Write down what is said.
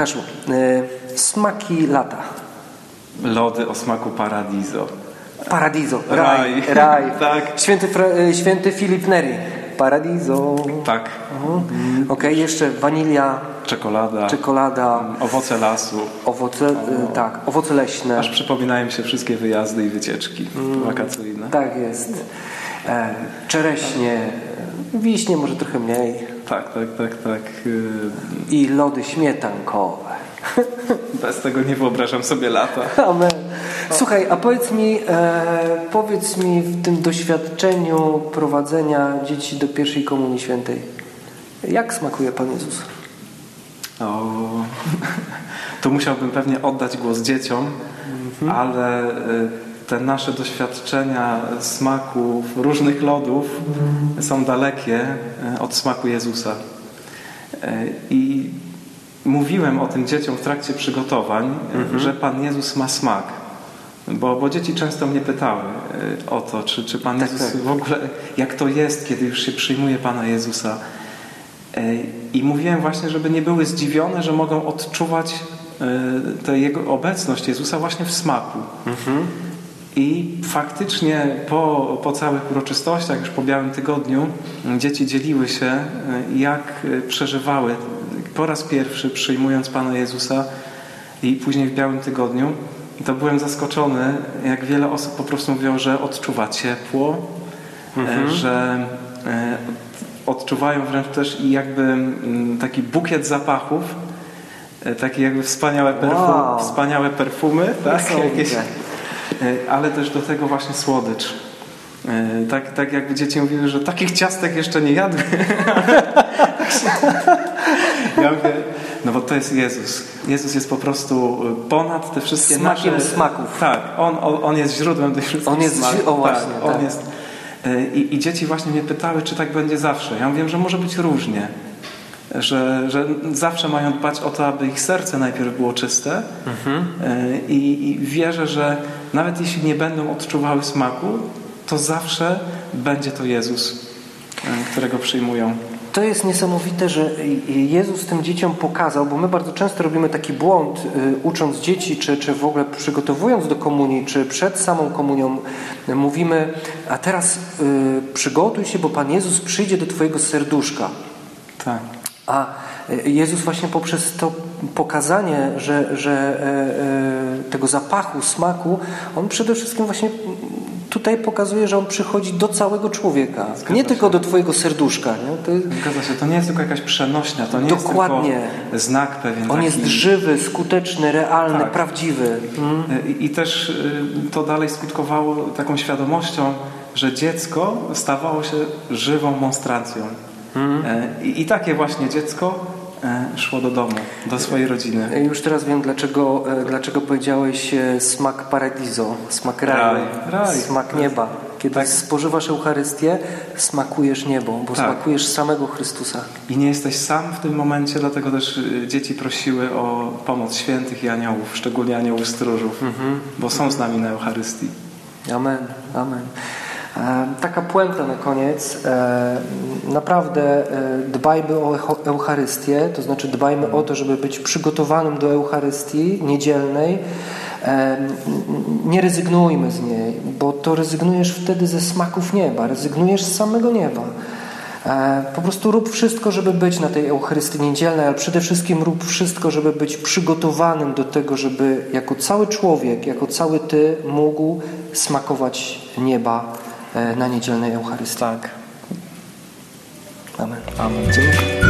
Łukaszu, e, smaki lata. Lody o smaku paradiso. Paradiso, raj, Raj. raj. Tak. Święty, e, święty Filip Neri. Paradiso. Tak. Mhm. Okej, jeszcze wanilia, Czekolada, czekolada, owoce lasu. owoce, e, tak, owoce leśne. Aż przypominają mi się wszystkie wyjazdy i wycieczki wakacyjne. Tak jest. E, czereśnie, wiśnie może trochę mniej Tak, tak, tak, tak. Yy, i lody śmietankowe. Bez tego nie wyobrażam sobie lata. Amen. Słuchaj, a powiedz mi, e, powiedz mi w tym doświadczeniu prowadzenia dzieci do pierwszej komunii świętej, jak smakuje Pan Jezus? O, tu musiałbym pewnie oddać głos dzieciom, ale y, te nasze doświadczenia smaków różnych lodów są dalekie y, od smaku Jezusa. Y, I mówiłem o tym dzieciom w trakcie przygotowań, y, że Pan Jezus ma smak. Bo, bo dzieci często mnie pytały y, o to, czy, czy Pan Tak, Jezus tak. w ogóle, jak to jest, kiedy już się przyjmuje Pana Jezusa. E, I mówiłem właśnie, żeby nie były zdziwione, że mogą odczuwać e, tę Jego obecność Jezusa właśnie w smaku. I faktycznie po, po całych uroczystościach, już po Białym Tygodniu, dzieci dzieliły się, e, jak e, przeżywały po raz pierwszy przyjmując Pana Jezusa i później w Białym Tygodniu. I to byłem zaskoczony, jak wiele osób po prostu mówiło, że odczuwa ciepło, e, że e, odczuwają wręcz też i jakby mm, taki bukiet zapachów, takie jakby wspaniałe, perfum, Wow. wspaniałe perfumy, tak? Jakieś, ale też do tego właśnie słodycz. E, Tak, tak jakby dzieci mówiły, że takich ciastek jeszcze nie jadły. ja mówię, no bo to jest Jezus. Jezus jest po prostu ponad te wszystkie Smakiem nasze... smaków. Tak, on, on, on jest źródłem tych wszystkich On jest smaków. o właśnie, tak, on tak. jest E, I, I dzieci właśnie mnie pytały, czy tak będzie zawsze. Ja mówię, że może być różnie. Że, że zawsze mają dbać o to, aby ich serce najpierw było czyste. Mhm. E, I, I wierzę, że nawet jeśli nie będą odczuwały smaku, to zawsze będzie to Jezus, e, którego przyjmują. To jest niesamowite, że Jezus tym dzieciom pokazał, bo my bardzo często robimy taki błąd, y, ucząc dzieci, czy, czy w ogóle przygotowując do komunii, czy przed samą komunią, mówimy, a teraz y, przygotuj się, bo Pan Jezus przyjdzie do Twojego serduszka. Tak. A Jezus właśnie poprzez to pokazanie, że, że e, e, tego zapachu, smaku, On przede wszystkim właśnie mm, tutaj pokazuje, że On przychodzi do całego człowieka. Zgadza nie się. tylko do Twojego serduszka. Nie? To Zgadza się, to nie jest tylko jakaś przenośnia, to nie Dokładnie. jest tylko znak pewien. On taki... jest żywy, skuteczny, realny, Tak. prawdziwy. Mm. I, I też to dalej skutkowało taką świadomością, że dziecko stawało się żywą monstracją. E, I, I takie właśnie dziecko szło do domu, do swojej rodziny. Już teraz wiem, dlaczego, e, dlaczego powiedziałeś e, smak paradiso, smak raju, Raj, raj. smak nieba. Kiedy Tak. spożywasz Eucharystię, smakujesz niebo, bo Tak. smakujesz samego Chrystusa. I nie jesteś sam w tym momencie, dlatego też dzieci prosiły o pomoc świętych i aniołów, szczególnie aniołów stróżów, bo są z nami na Eucharystii. Amen, amen. E, Taka puenta na koniec. E, Naprawdę e, dbajmy o Eucharystię, to znaczy dbajmy o to, żeby być przygotowanym do Eucharystii niedzielnej. Nie rezygnujmy z niej, bo to rezygnujesz wtedy ze smaków nieba, rezygnujesz z samego nieba. Po prostu rób wszystko, żeby być na tej Eucharystii niedzielnej, ale przede wszystkim rób wszystko, żeby być przygotowanym do tego, żeby jako cały człowiek, jako cały Ty mógł smakować nieba na niedzielnej Eucharystii. Tak. Amen. Amen. Dzięki.